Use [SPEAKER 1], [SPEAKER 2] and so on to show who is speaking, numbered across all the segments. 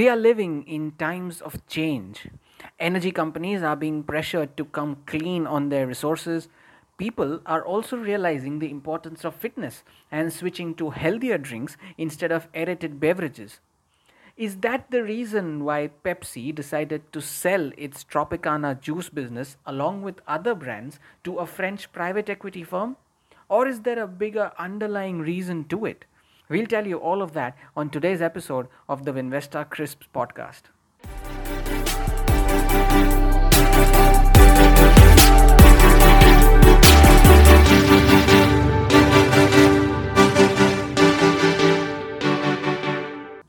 [SPEAKER 1] We are living in times of change. Energy companies are being pressured to come clean on their resources. People are also realizing the importance of fitness and switching to healthier drinks instead of aerated beverages. Is that the reason why Pepsi decided to sell its Tropicana juice business along with other brands to a French private equity firm? Or is there a bigger underlying reason to it? We'll tell you all of that on today's episode of the Winvesta Crisps podcast.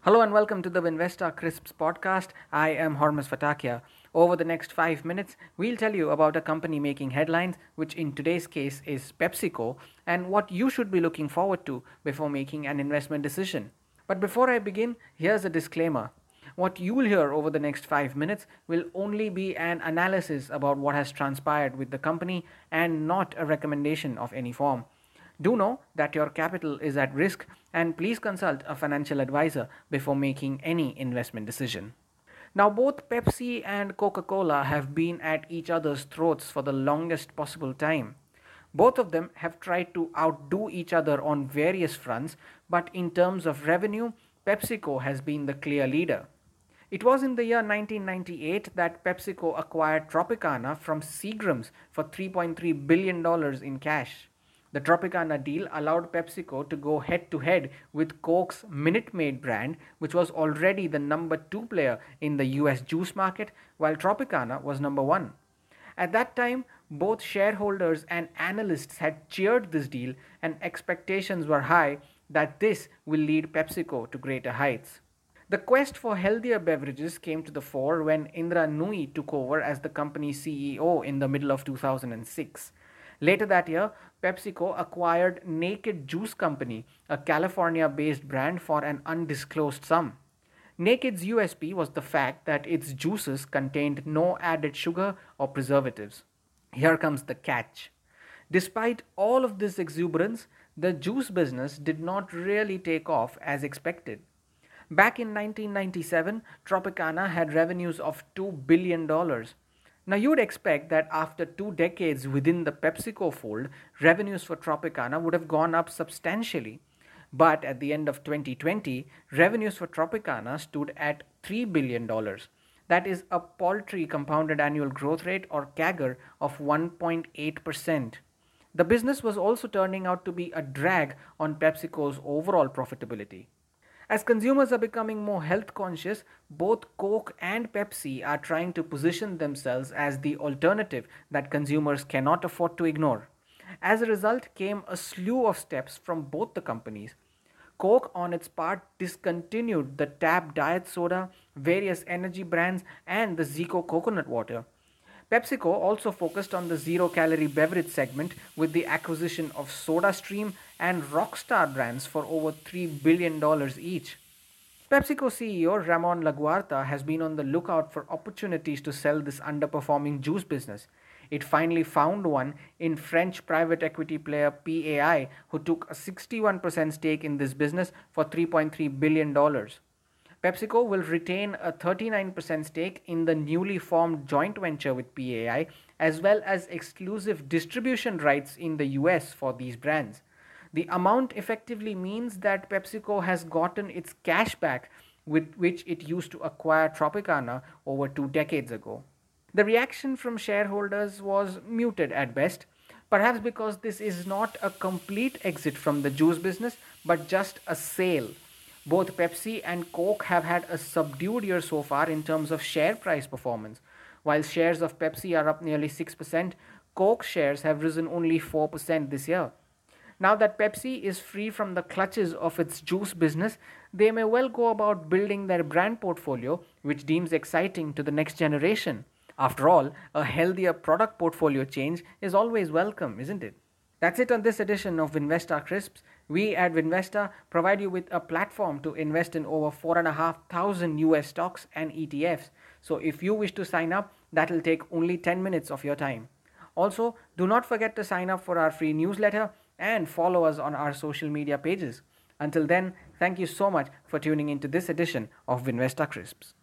[SPEAKER 1] Hello and welcome to the Winvesta Crisps podcast. I am Hormus Fatakia. Over the next five minutes, we'll tell you about a company making headlines, which in today's case is PepsiCo, and what you should be looking forward to before making an investment decision. But before I begin, here's a disclaimer. What you will hear over the next five minutes will only be an analysis about what has transpired with the company and not a recommendation of any form. Do know that your capital is at risk and please consult a financial advisor before making any investment decision. Now, both Pepsi and Coca Cola have been at each other's throats for the longest possible time. Both of them have tried to outdo each other on various fronts, but in terms of revenue, PepsiCo has been the clear leader. It was in the year 1998 that PepsiCo acquired Tropicana from Seagram's for $3.3 billion in cash. The Tropicana deal allowed PepsiCo to go head to head with Coke's Minute Maid brand, which was already the number two player in the US juice market, while Tropicana was number one. At that time, both shareholders and analysts had cheered this deal, and expectations were high that this will lead PepsiCo to greater heights. The quest for healthier beverages came to the fore when Indra Nooyi took over as the company's CEO in the middle of 2006. Later that year, PepsiCo acquired Naked Juice Company, a California based brand, for an undisclosed sum. Naked's USP was the fact that its juices contained no added sugar or preservatives. Here comes the catch. Despite all of this exuberance, the juice business did not really take off as expected. Back in 1997, Tropicana had revenues of $2 billion. Now, you would expect that after two decades within the PepsiCo fold, revenues for Tropicana would have gone up substantially. But at the end of 2020, revenues for Tropicana stood at $3 billion. That is a paltry compounded annual growth rate or CAGR of 1.8%. The business was also turning out to be a drag on PepsiCo's overall profitability. As consumers are becoming more health conscious, both Coke and Pepsi are trying to position themselves as the alternative that consumers cannot afford to ignore. As a result, came a slew of steps from both the companies. Coke, on its part, discontinued the Tab diet soda, various energy brands, and the Zico coconut water. PepsiCo also focused on the zero calorie beverage segment with the acquisition of SodaStream and Rockstar brands for over $3 billion each. PepsiCo CEO Ramon Laguarta has been on the lookout for opportunities to sell this underperforming juice business. It finally found one in French private equity player PAI, who took a 61% stake in this business for $3.3 billion. PepsiCo will retain a 39% stake in the newly formed joint venture with PAI, as well as exclusive distribution rights in the US for these brands. The amount effectively means that PepsiCo has gotten its cash back with which it used to acquire Tropicana over two decades ago. The reaction from shareholders was muted at best, perhaps because this is not a complete exit from the juice business but just a sale both Pepsi and Coke have had a subdued year so far in terms of share price performance. While shares of Pepsi are up nearly 6%, Coke shares have risen only 4% this year. Now that Pepsi is free from the clutches of its juice business, they may well go about building their brand portfolio, which deems exciting to the next generation. After all, a healthier product portfolio change is always welcome, isn't it? That's it on this edition of Winvesta Crisps. We at Winvesta provide you with a platform to invest in over 4,500 US stocks and ETFs. So if you wish to sign up, that will take only 10 minutes of your time. Also, do not forget to sign up for our free newsletter and follow us on our social media pages. Until then, Thank you so much for tuning into this edition of Winvesta Crisps.